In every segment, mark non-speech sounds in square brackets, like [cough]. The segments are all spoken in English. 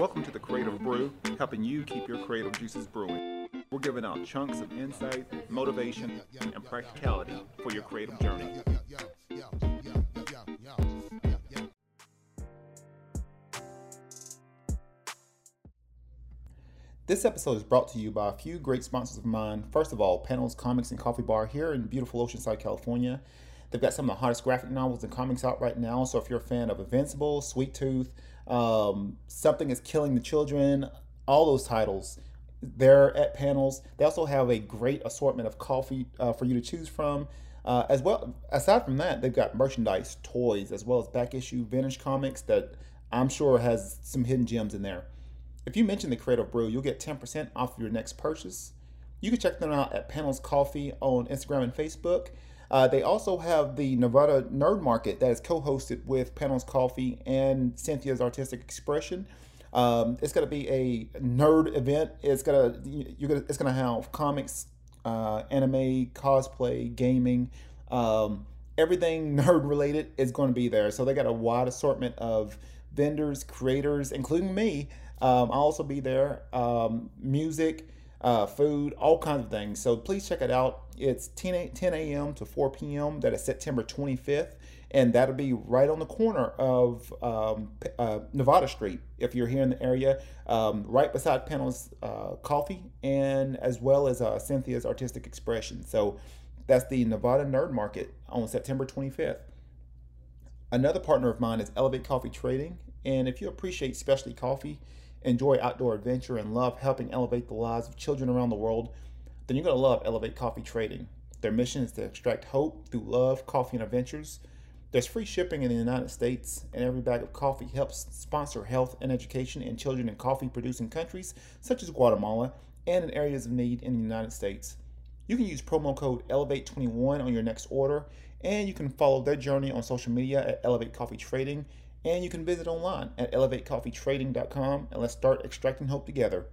Welcome to the Creative Brew, helping you keep your creative juices brewing. We're giving out chunks of insight, motivation, and practicality for your creative journey. This episode is brought to you by a few great sponsors of mine. First of all, Panels Comics and Coffee Bar here in beautiful Oceanside, California. They've got some of the hottest graphic novels and comics out right now. So if you're a fan of Invincible, Sweet Tooth, um, Something is Killing the Children, all those titles, they're at panels. They also have a great assortment of coffee uh, for you to choose from. Uh, as well, aside from that, they've got merchandise, toys, as well as back issue vintage comics that I'm sure has some hidden gems in there. If you mention the Creative Brew, you'll get 10% off your next purchase. You can check them out at Panels Coffee on Instagram and Facebook. Uh, they also have the Nevada Nerd Market that is co-hosted with Panels Coffee and Cynthia's Artistic Expression. Um, it's going to be a nerd event. It's gonna you're gonna it's gonna have comics, uh, anime, cosplay, gaming, um, everything [laughs] nerd related is going to be there. So they got a wide assortment of vendors, creators, including me. Um, I'll also be there. Um, music uh, food, all kinds of things. So please check it out. It's 10, 10 a.m. to 4 p.m. That is September 25th. And that'll be right on the corner of um, uh, Nevada Street if you're here in the area, um, right beside Panels uh, Coffee and as well as uh, Cynthia's Artistic Expression. So that's the Nevada Nerd Market on September 25th. Another partner of mine is Elevate Coffee Trading. And if you appreciate specialty coffee, enjoy outdoor adventure, and love helping elevate the lives of children around the world, then you're going to love Elevate Coffee Trading. Their mission is to extract hope through love, coffee, and adventures. There's free shipping in the United States, and every bag of coffee helps sponsor health and education in children in coffee producing countries such as Guatemala and in areas of need in the United States. You can use promo code ELEVATE21 on your next order, and you can follow their journey on social media at Elevate Coffee Trading and you can visit online at elevatecoffeetrading.com and let's start extracting hope together.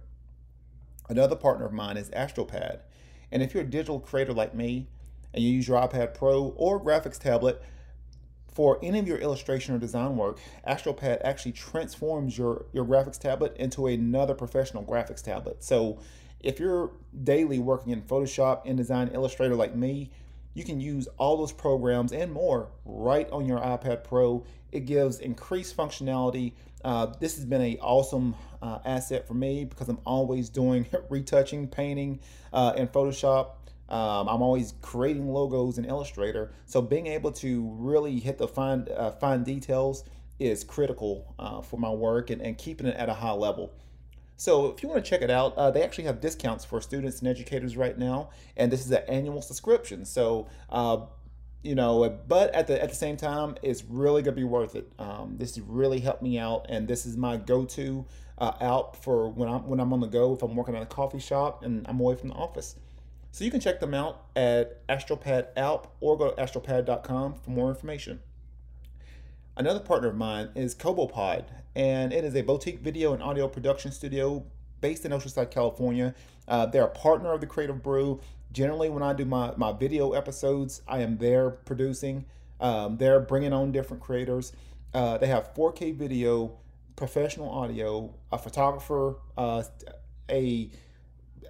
Another partner of mine is Astropad. And if you're a digital creator like me and you use your iPad Pro or graphics tablet for any of your illustration or design work, Astropad actually transforms your, your graphics tablet into another professional graphics tablet. So if you're daily working in Photoshop, InDesign, Illustrator like me, you can use all those programs and more right on your iPad Pro. It gives increased functionality. Uh, this has been an awesome uh, asset for me because I'm always doing [laughs] retouching, painting uh, in Photoshop. Um, I'm always creating logos in Illustrator. So being able to really hit the fine, uh, fine details is critical uh, for my work and, and keeping it at a high level. So if you want to check it out, uh, they actually have discounts for students and educators right now, and this is an annual subscription. So uh, you know, but at the at the same time, it's really gonna be worth it. Um, this really helped me out, and this is my go-to uh, out for when I'm when I'm on the go. If I'm working at a coffee shop and I'm away from the office. So you can check them out at Astropad App or go to astropad.com for more information. Another partner of mine is CoboPod, and it is a boutique video and audio production studio based in Oceanside, California. Uh, they're a partner of the Creative Brew. Generally, when I do my, my video episodes, I am there producing. Um, they're bringing on different creators. Uh, they have 4K video, professional audio, a photographer, uh, a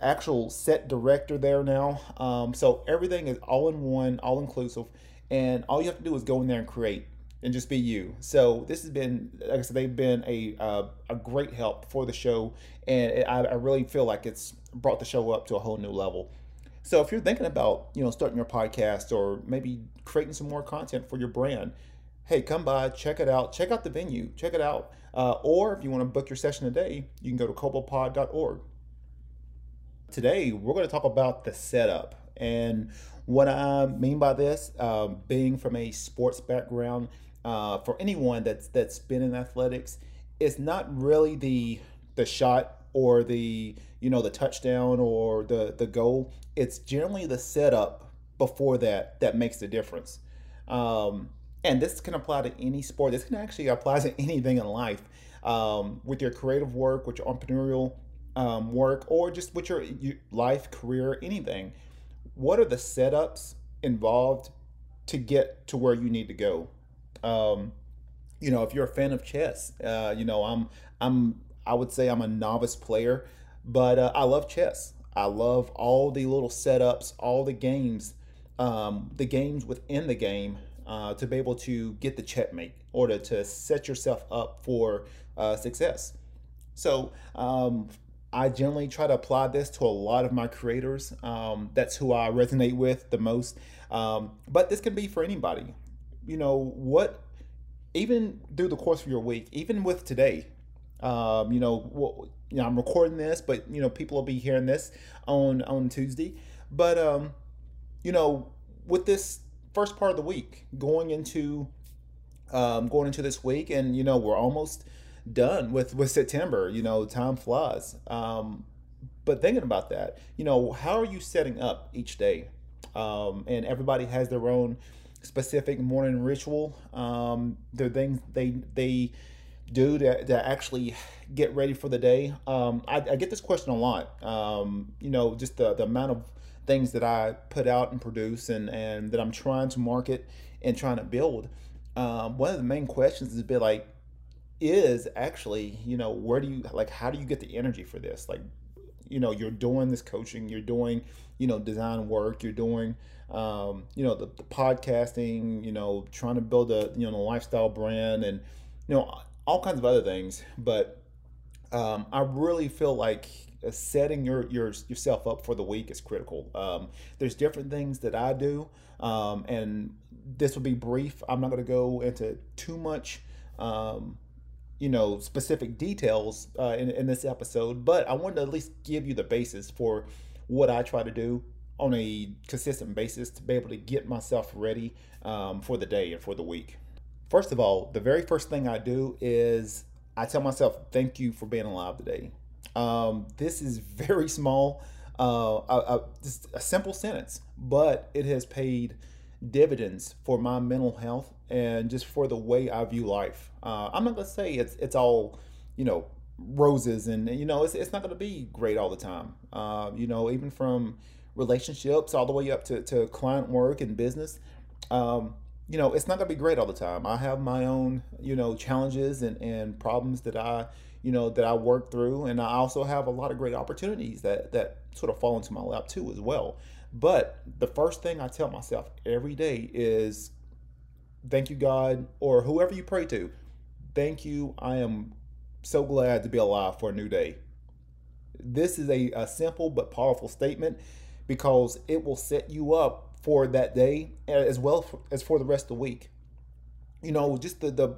actual set director there now. Um, so everything is all in one, all inclusive, and all you have to do is go in there and create and just be you. So this has been, like I said, they've been a uh, a great help for the show, and it, I, I really feel like it's brought the show up to a whole new level. So if you're thinking about you know starting your podcast or maybe creating some more content for your brand, hey, come by, check it out, check out the venue, check it out. Uh, or if you want to book your session today, you can go to cobopod.org. Today we're going to talk about the setup and what I mean by this, um, being from a sports background uh, for anyone that's that's been in athletics, it's not really the the shot or the you know the touchdown or the the goal. It's generally the setup before that that makes the difference. Um, and this can apply to any sport. This can actually apply to anything in life. Um, with your creative work, with your entrepreneurial um, work, or just with your, your life, career, anything. What are the setups involved to get to where you need to go? Um, you know, if you're a fan of chess, uh, you know, I'm I'm I would say I'm a novice player, but uh, I love chess. I love all the little setups, all the games, um, the games within the game uh, to be able to get the checkmate or to, to set yourself up for uh, success. So um, I generally try to apply this to a lot of my creators. Um, that's who I resonate with the most. Um, but this can be for anybody. You know, what, even through the course of your week, even with today, um, you know, you know, I'm recording this, but you know, people will be hearing this on on Tuesday. But um, you know, with this first part of the week, going into um, going into this week, and you know, we're almost done with with September. You know, time flies. Um, but thinking about that, you know, how are you setting up each day? Um, and everybody has their own specific morning ritual. Um, are things they they do to, to actually get ready for the day? Um, I, I, get this question a lot. Um, you know, just the, the amount of things that I put out and produce and, and that I'm trying to market and trying to build. Um, one of the main questions is bit like, is actually, you know, where do you, like, how do you get the energy for this? Like, you know, you're doing this coaching, you're doing, you know, design work, you're doing, um, you know, the, the podcasting, you know, trying to build a, you know, a lifestyle brand and, you know, all kinds of other things. But um, I really feel like setting your, your yourself up for the week is critical. Um, there's different things that I do, um, and this will be brief. I'm not going to go into too much, um, you know, specific details uh, in, in this episode, but I wanted to at least give you the basis for what I try to do on a consistent basis to be able to get myself ready um, for the day and for the week. First of all, the very first thing I do is I tell myself, thank you for being alive today. Um, this is [laughs] very small, uh, just a simple sentence, but it has paid dividends for my mental health and just for the way I view life. Uh, I'm not gonna say it's it's all, you know, roses and you know it's, it's not gonna be great all the time. Uh, you know, even from relationships all the way up to, to client work and business. Um, you know, it's not gonna be great all the time. I have my own, you know, challenges and, and problems that I, you know, that I work through. And I also have a lot of great opportunities that, that sort of fall into my lap too as well. But the first thing I tell myself every day is thank you, God, or whoever you pray to. Thank you. I am so glad to be alive for a new day. This is a, a simple but powerful statement because it will set you up for that day as well as for the rest of the week. You know, just the the.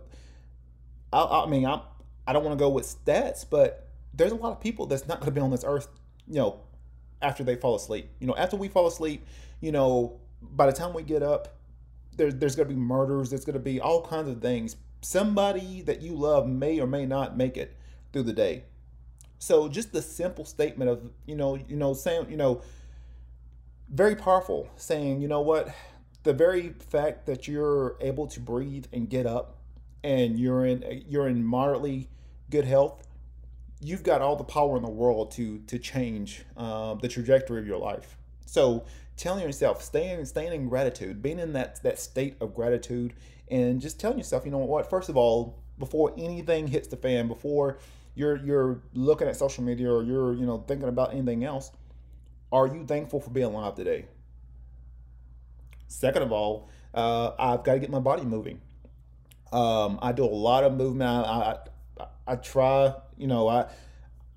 I, I mean, I I don't want to go with stats, but there's a lot of people that's not going to be on this earth. You know, after they fall asleep. You know, after we fall asleep, you know, by the time we get up, there, there's going to be murders. There's going to be all kinds of things. Somebody that you love may or may not make it through the day. So just the simple statement of you know, you know, saying you know, very powerful saying, you know what, the very fact that you're able to breathe and get up and you're in you're in moderately good health, you've got all the power in the world to to change uh, the trajectory of your life. So telling yourself, staying staying in gratitude, being in that that state of gratitude, and just telling yourself, you know what, first of all, before anything hits the fan, before you're you're looking at social media or you're you know thinking about anything else, are you thankful for being alive today? Second of all, uh, I've got to get my body moving. Um, I do a lot of movement. I, I, I try, you know, I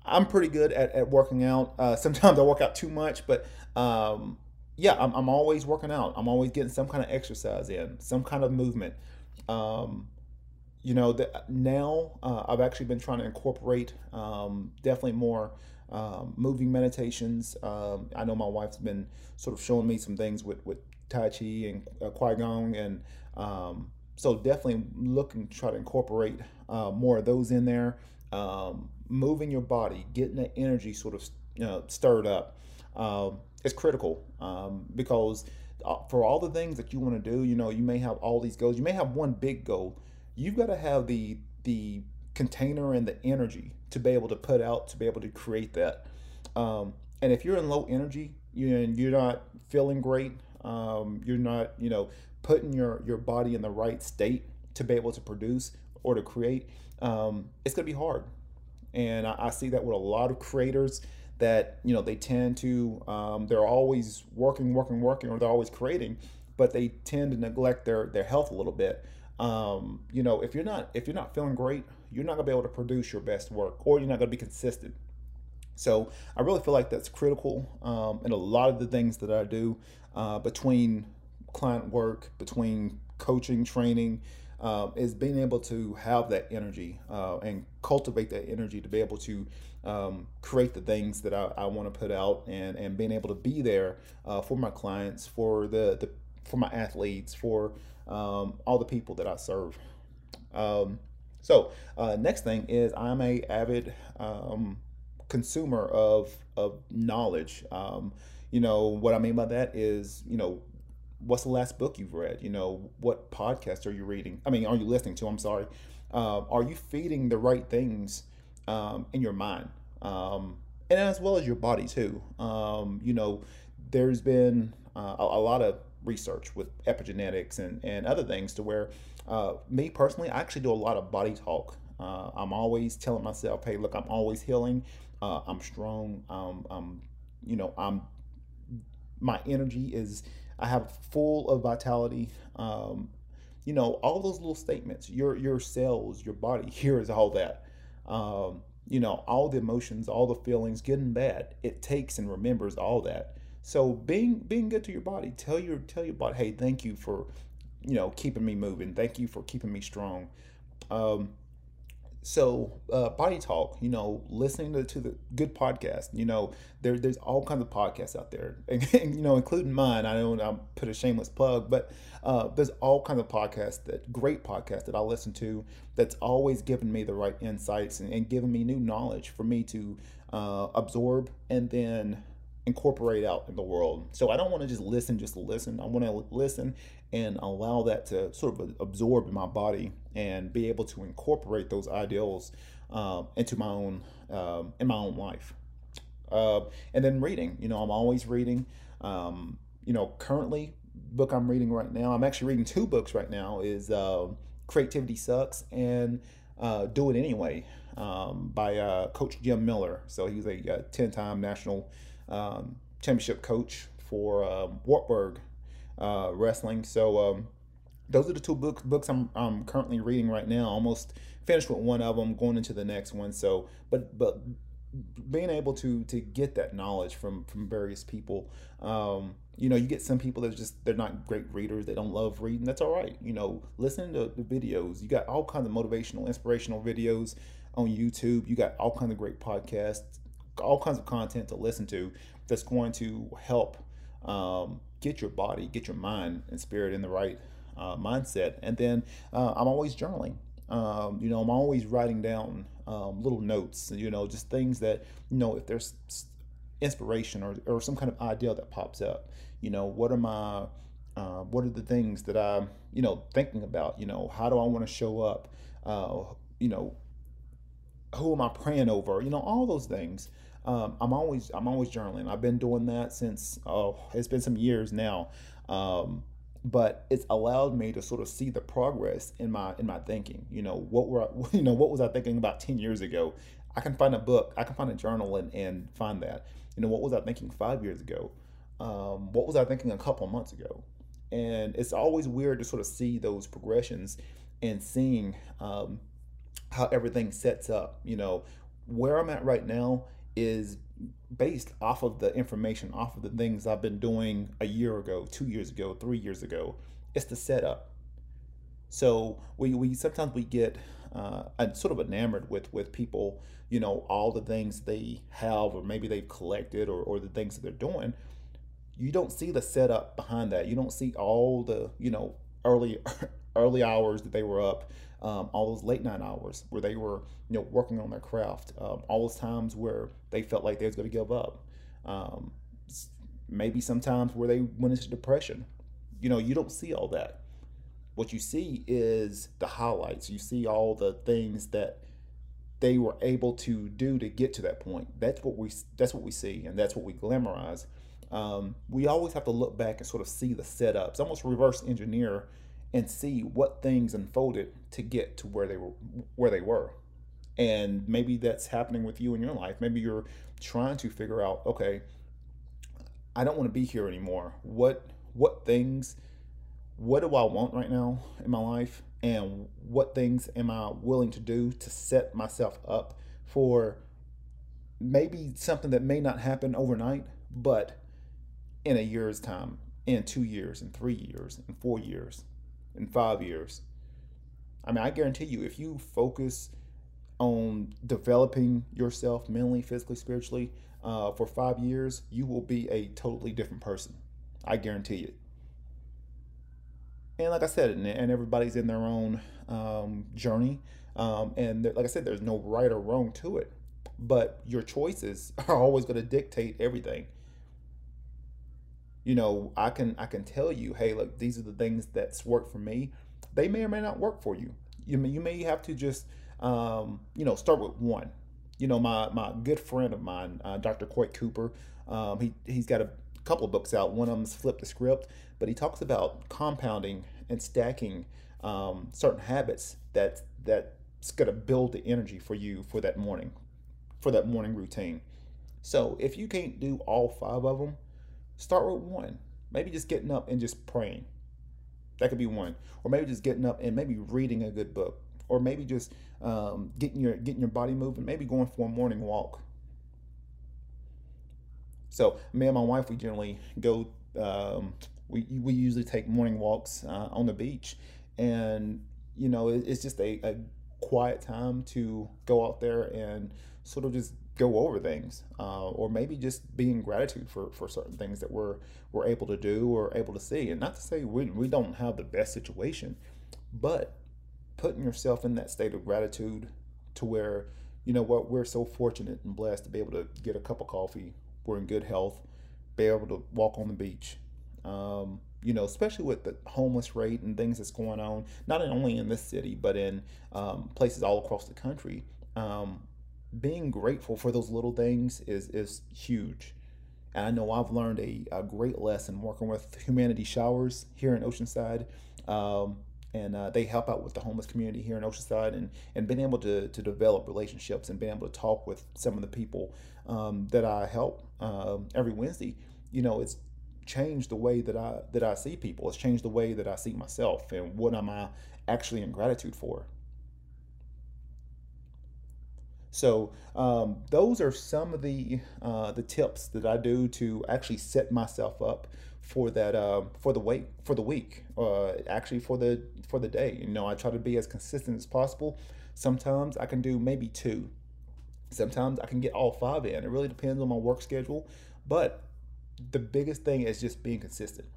I'm pretty good at, at working out. Uh, [laughs] sometimes I work out too much, but um, yeah, I'm, I'm always working out. I'm always getting some kind of exercise in, some kind of movement. Um, you know, the, now uh, I've actually been trying to incorporate um, definitely more um, moving meditations. Um, I know my wife's been sort of showing me some things with, with Tai Chi and uh, Qigong, and um, so definitely looking to try to incorporate uh, more of those in there. Um, moving your body, getting the energy sort of you know, stirred up um, is critical um, because uh, for all the things that you want to do, you know, you may have all these goals. You may have one big goal. You've got to have the the container and the energy to be able to put out to be able to create that. Um, and if you're in low energy, you and you're not feeling great, um, you're not you know putting your your body in the right state to be able to produce or to create, um, it's gonna be hard. and I, I see that with a lot of creators that you know they tend to um, they're always working, working, working, or they're always creating, but they tend to neglect their their health a little bit. Um, you know, if you're not if you're not feeling great, you're not gonna be able to produce your best work, or you're not gonna be consistent. So I really feel like that's critical um, in a lot of the things that I do uh, between client work, between coaching, training, uh, is being able to have that energy uh, and cultivate that energy to be able to um, create the things that I, I want to put out and, and being able to be there uh, for my clients, for the, the for my athletes, for um, all the people that I serve. Um, so uh, next thing is I'm a avid um, consumer of of knowledge. Um, you know what I mean by that is you know what's the last book you've read? You know what podcast are you reading? I mean, are you listening to? I'm sorry. Uh, are you feeding the right things um, in your mind, um, and as well as your body too? Um, you know, there's been uh, a, a, lot of research with epigenetics and and other things to where uh, me personally, I actually do a lot of body talk. Uh, I'm always telling myself, "Hey, look, I'm always healing. Uh, I'm strong. Um, I'm, you know, I'm. My energy is. I have full of vitality. Um, you know, all those little statements. Your your cells, your body [laughs] hears all that. Um, you know, all the emotions, all the feelings, good and bad. It takes and remembers all that. So being being good to your body, tell your tell your body, hey, thank you for, you know, keeping me moving. Thank you for keeping me strong. Um, so uh, body talk you know listening to, to, the good podcast you know there, there's all kinds of podcasts out there [laughs] and, and you know including mine i don't i put a shameless plug but uh, there's all kinds of podcasts that great podcasts that i listen to that's always giving me the right insights and, and giving me new knowledge for me to uh, absorb and then incorporate out in the world. So I don't want to just listen just listen. I want to listen and allow that to sort of absorb in my body and be able to incorporate those ideals um, into my own um, in my own life. Uh, and then reading, you know, I'm always reading. Um, you know, currently book I'm reading right now. I'm actually reading two books right now. Is uh, Creativity Sucks and uh, Do It Anyway um, by uh, Coach Jim Miller. So he's a 10 time national um, championship coach for um, Wartburg uh, Wrestling. So um, those are the two books books I'm, I'm currently reading right now. Almost finished with one of them, going into the next one. So, but but being able to to get that knowledge from from various people um, you know you get some people that just they're not great readers they don't love reading that's all right you know listen to the videos you got all kinds of motivational inspirational videos on youtube you got all kinds of great podcasts all kinds of content to listen to that's going to help um, get your body, get your mind and spirit in the right uh, mindset. And then uh, I'm always journaling. Um, you know, I'm always writing down um, little notes, you know, just things that, you know, if there's inspiration or, or some kind of idea that pops up, you know, what are my, uh, what are the things that I'm, you know, thinking about, you know, how do I want to show up? Uh, you know, who am I praying over? You know, all those things. Um, I'm always I'm always journaling. I've been doing that since oh it's been some years now, um, but it's allowed me to sort of see the progress in my in my thinking. You know what were I, [laughs] you know what was I thinking about ten years ago? I can find a book, I can find a journal and, and find that. You know what was I thinking five years ago? Um, what was I thinking a couple months ago? And it's always weird to sort of see those progressions and seeing um, how everything sets up. You know where I'm at right now is based off of the information, off of the things I've been doing a year ago, two years ago, three years ago. It's the setup. So we, we sometimes we get uh, sort of enamored with with people, you know, all the things they have or maybe they've collected or, or the things that they're doing. You don't see the setup behind that. You don't see all the, you know, early [laughs] early hours that they were up, um, all those late night hours where they were, you know, working on their craft, um, all those times where they felt like they was going to give up, um, maybe sometimes where they went into depression. You know, you don't see all that. What you see is the highlights. You see all the things that they were able to do to get to that point. That's what we that's what we see, and that's what we glamorize. Um, we always have to look back and sort of see the setups, almost reverse engineer and see what things unfolded to get to where they were where they were And maybe that's happening with you in your life. Maybe you're trying to figure out, okay, I don't want to be here anymore. What what things what do I want right now in my life and what things am I willing to do to set myself up for maybe something that may not happen overnight, but in a year's time, in 2 years, in 3 years, in 4 years, in 5 years. I mean, I guarantee you if you focus on developing yourself mentally, physically, spiritually uh, for five years, you will be a totally different person. I guarantee it. And like I said, and, and everybody's in their own um, journey. Um, and like I said, there's no right or wrong to it. But your choices [laughs] are always going to dictate everything. You know, I can I can tell you, hey, look, these are the things that's worked for me. They may or may not work for you. You may, you may have to just um, you know, start with one. You know, my my good friend of mine, uh, Dr. Coit Cooper, um, he he's got a couple of books out. One of them's Flip the Script, but he talks about compounding and stacking um, certain habits that that's going to build the energy for you for that morning, for that morning routine. So if you can't do all five of them, start with one. Maybe just getting up and just praying. That could be one, or maybe just getting up and maybe reading a good book or maybe just um, getting your getting your body moving, maybe going for a morning walk. So me and my wife, we generally go. Um, we we usually take morning walks uh, on the beach, and you know it, it's just a, a quiet time to go out there and sort of just go over things uh, or maybe just be in gratitude for, for certain things that we're we're able to do or able to see. And not to say we, we don't have the best situation but putting yourself in that state of gratitude to where you know what we're so fortunate and blessed to be able to get a cup of coffee. We're in good health be able to walk on the beach um, you know especially with the homeless rate and things that's going on not only in this city but in um, places all across the country. Um, being grateful for those little things is is huge and i know i've learned a, a great lesson working with humanity showers here in oceanside um, and uh, they help out with the homeless community here in Oceanside and, and being able to, to develop relationships and being able to talk with some of the people um, that I help um, every Wednesday, you know, it's changed the way that I that I see people. It's changed the way that I see myself and what am I actually in gratitude for. So um, those are some of the uh, the tips that I do to actually set myself up for that uh, for the week for the week uh, actually for the for the day. You know i try to be as consistent as possible. Sometimes i can do maybe two. Sometimes i can get all five in. It really depends on my work schedule. But the biggest thing is just being consistent.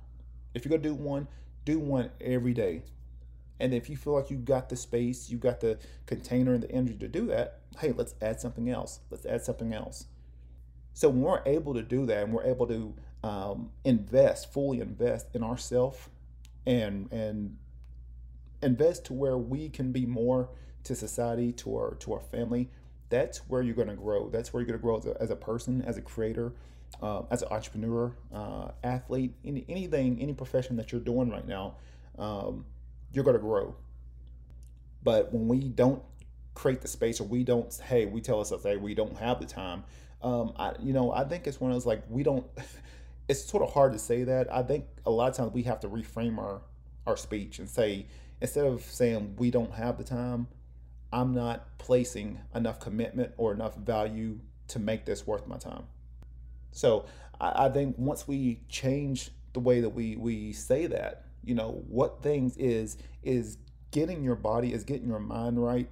If you're gonna do one do one every day and if you feel like you got the space you got the container and the energy to do that hey let's add something else let's add something else so when we're able to do that and we're able to um, invest, fully invest in ourselves and and invest to where we can be more to society, to our to our family, that's where you're going to grow. That's where you're going to grow as a, as a person, as a creator, uh, as an entrepreneur, uh, athlete, any, anything, any profession that you're doing right now, um, you're going to grow. But when we don't create the space or we don't, hey, we tell ourselves, hey, we don't have the time. Um, I, you know, I think it's one of those like we don't. [laughs] it's sort of hard to say that. I think a lot of times we have to reframe our our speech and say instead of saying we don't have the time, I'm not placing enough commitment or enough value to make this worth my time. So I, I think once we change the way that we we say that, you know, what things is is getting your body, is getting your mind right.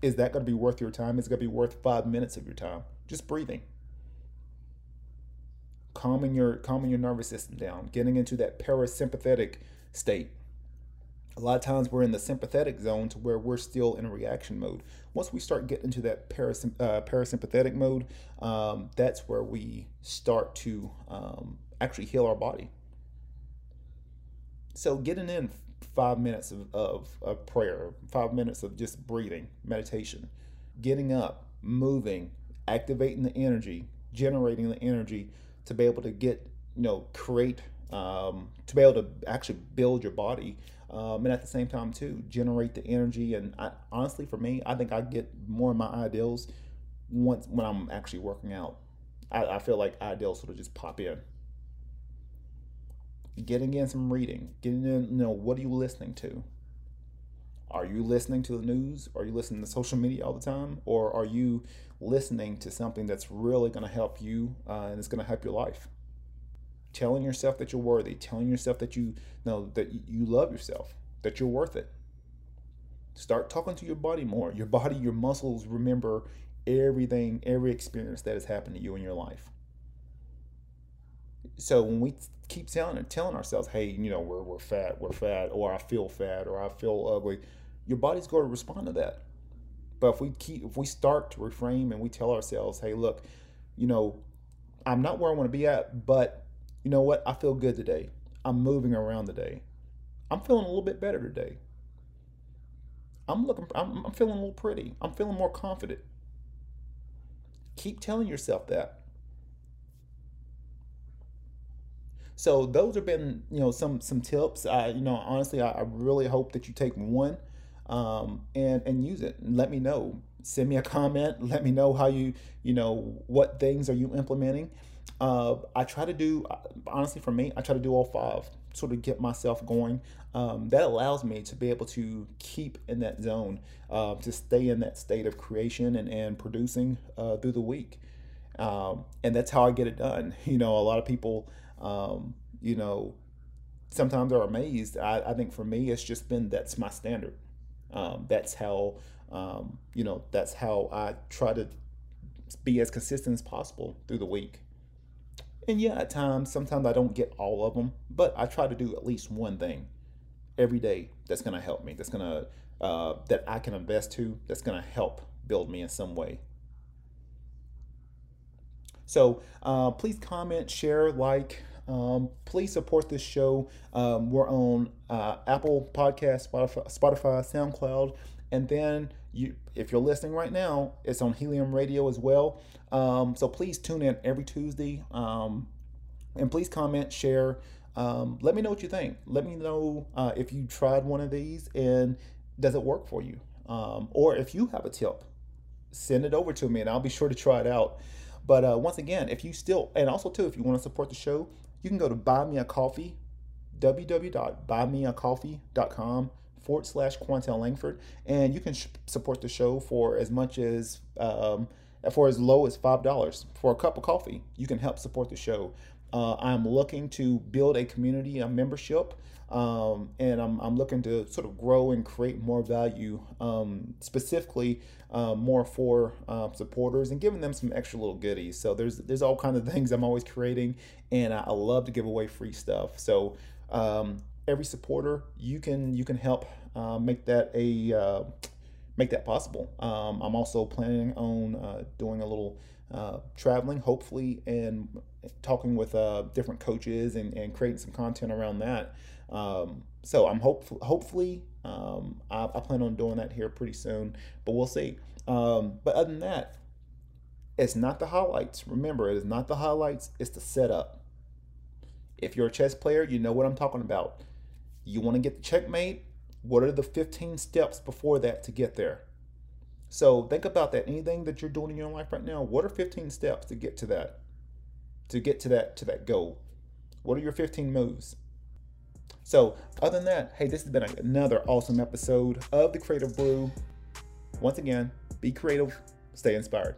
Is that going to be worth your time? Is going to be worth five minutes of your time? Just breathing calming your calming your nervous system down, getting into that parasympathetic state. A lot of times we're in the sympathetic zone to where we're still in reaction mode. Once we start getting into that parasym- uh, parasympathetic mode, um, that's where we start to um, actually heal our body. So getting in five minutes of, of, of prayer, five minutes of just breathing, meditation, getting up, moving, activating the energy, generating the energy to be able to get you know create um, to be able to actually build your body. Um, and at the same time, too, generate the energy. And I, honestly, for me, I think I get more of my ideals once when I'm actually working out. I, I feel like ideals sort of just pop in. Getting in some reading, getting in, you know, what are you listening to? Are you listening to the news? Are you listening to social media all the time? Or are you listening to something that's really going to help you uh, and it's going to help your life? Telling yourself that you're worthy, telling yourself that you know that you love yourself, that you're worth it. Start talking to your body more. Your body, your muscles remember everything, every experience that has happened to you in your life. So when we keep telling telling ourselves, hey, you know, we're, we're fat, we're fat, or I feel fat, or I feel ugly, your body's going to respond to that. But if we keep, if we start to reframe and we tell ourselves, hey, look, you know, I'm not where I want to be at, but you know what? I feel good today. I'm moving around today. I'm feeling a little bit better today. I'm looking, I'm, I'm feeling a little pretty. I'm feeling more confident. Keep telling yourself that. So those have been, you know, some some tips. I, you know, honestly, I, I really hope that you take one um, and and use it. Let me know. Send me a comment. [laughs] Let me know how you you know what things are you implementing. Uh, I try to do honestly for me. I try to do all five. Sort of get myself going. Um, that allows me to be able to keep in that zone, uh, to stay in that state of creation and, and producing uh, through the week. Um, and that's how I get it done. [laughs] You know, a lot of people, um, you know, sometimes are amazed. I, I think for me, it's just been that's my standard. Um, that's how um, you know that's how I try to be as consistent as possible through the week. And yeah, at times, sometimes I don't get all of them, but I try to do at least one thing every day that's going to help me. That's going to uh, that I can invest to. That's going to help build me in some way. So uh, please comment, share, like. Um, please support this show. Um, we're on uh, Apple Podcast, Spotify, SoundCloud, and then you, if you're listening right now, it's on Helium Radio as well. Um, so please tune in every Tuesday, um, and please comment, share. Um, let me know what you think. Let me know uh, if you tried one of these and does it work for you, um, or if you have a tip, send it over to me, and I'll be sure to try it out. But uh, once again, if you still, and also too, if you want to support the show, you can go to buy me a coffee, www.buymeacoffee.com forward slash Quantel Langford, and you can sh- support the show for as much as um, for as low as five dollars for a cup of coffee. You can help support the show. Uh, I'm looking to build a community, a membership, um, and I'm, I'm looking to sort of grow and create more value, um, specifically uh, more for uh, supporters and giving them some extra little goodies. So there's there's all kinds of [laughs] things I'm always creating, and I, I love to give away free stuff. So um, every supporter, you can you can help uh, make that a uh, make that possible. Um, I'm also planning on uh, doing a little uh, traveling, hopefully, and talking with uh, different coaches and, and creating some content around that. Um, so I'm hopeful, hopefully, um, I, I, plan on doing that here pretty soon, but we'll see. Um, but other than that, it's not the highlights. Remember, it is not the highlights, it's the setup. If you're a chess player, you know what I'm talking about. You want to get the checkmate, what are the 15 steps before that to get there? So think about that. Anything that you're doing in your life right now, what are 15 steps to get to that? To get to that to that goal. What are your 15 moves? So, other than that, hey, this has been another awesome episode of the Creative Brew. Once again, be creative, stay inspired.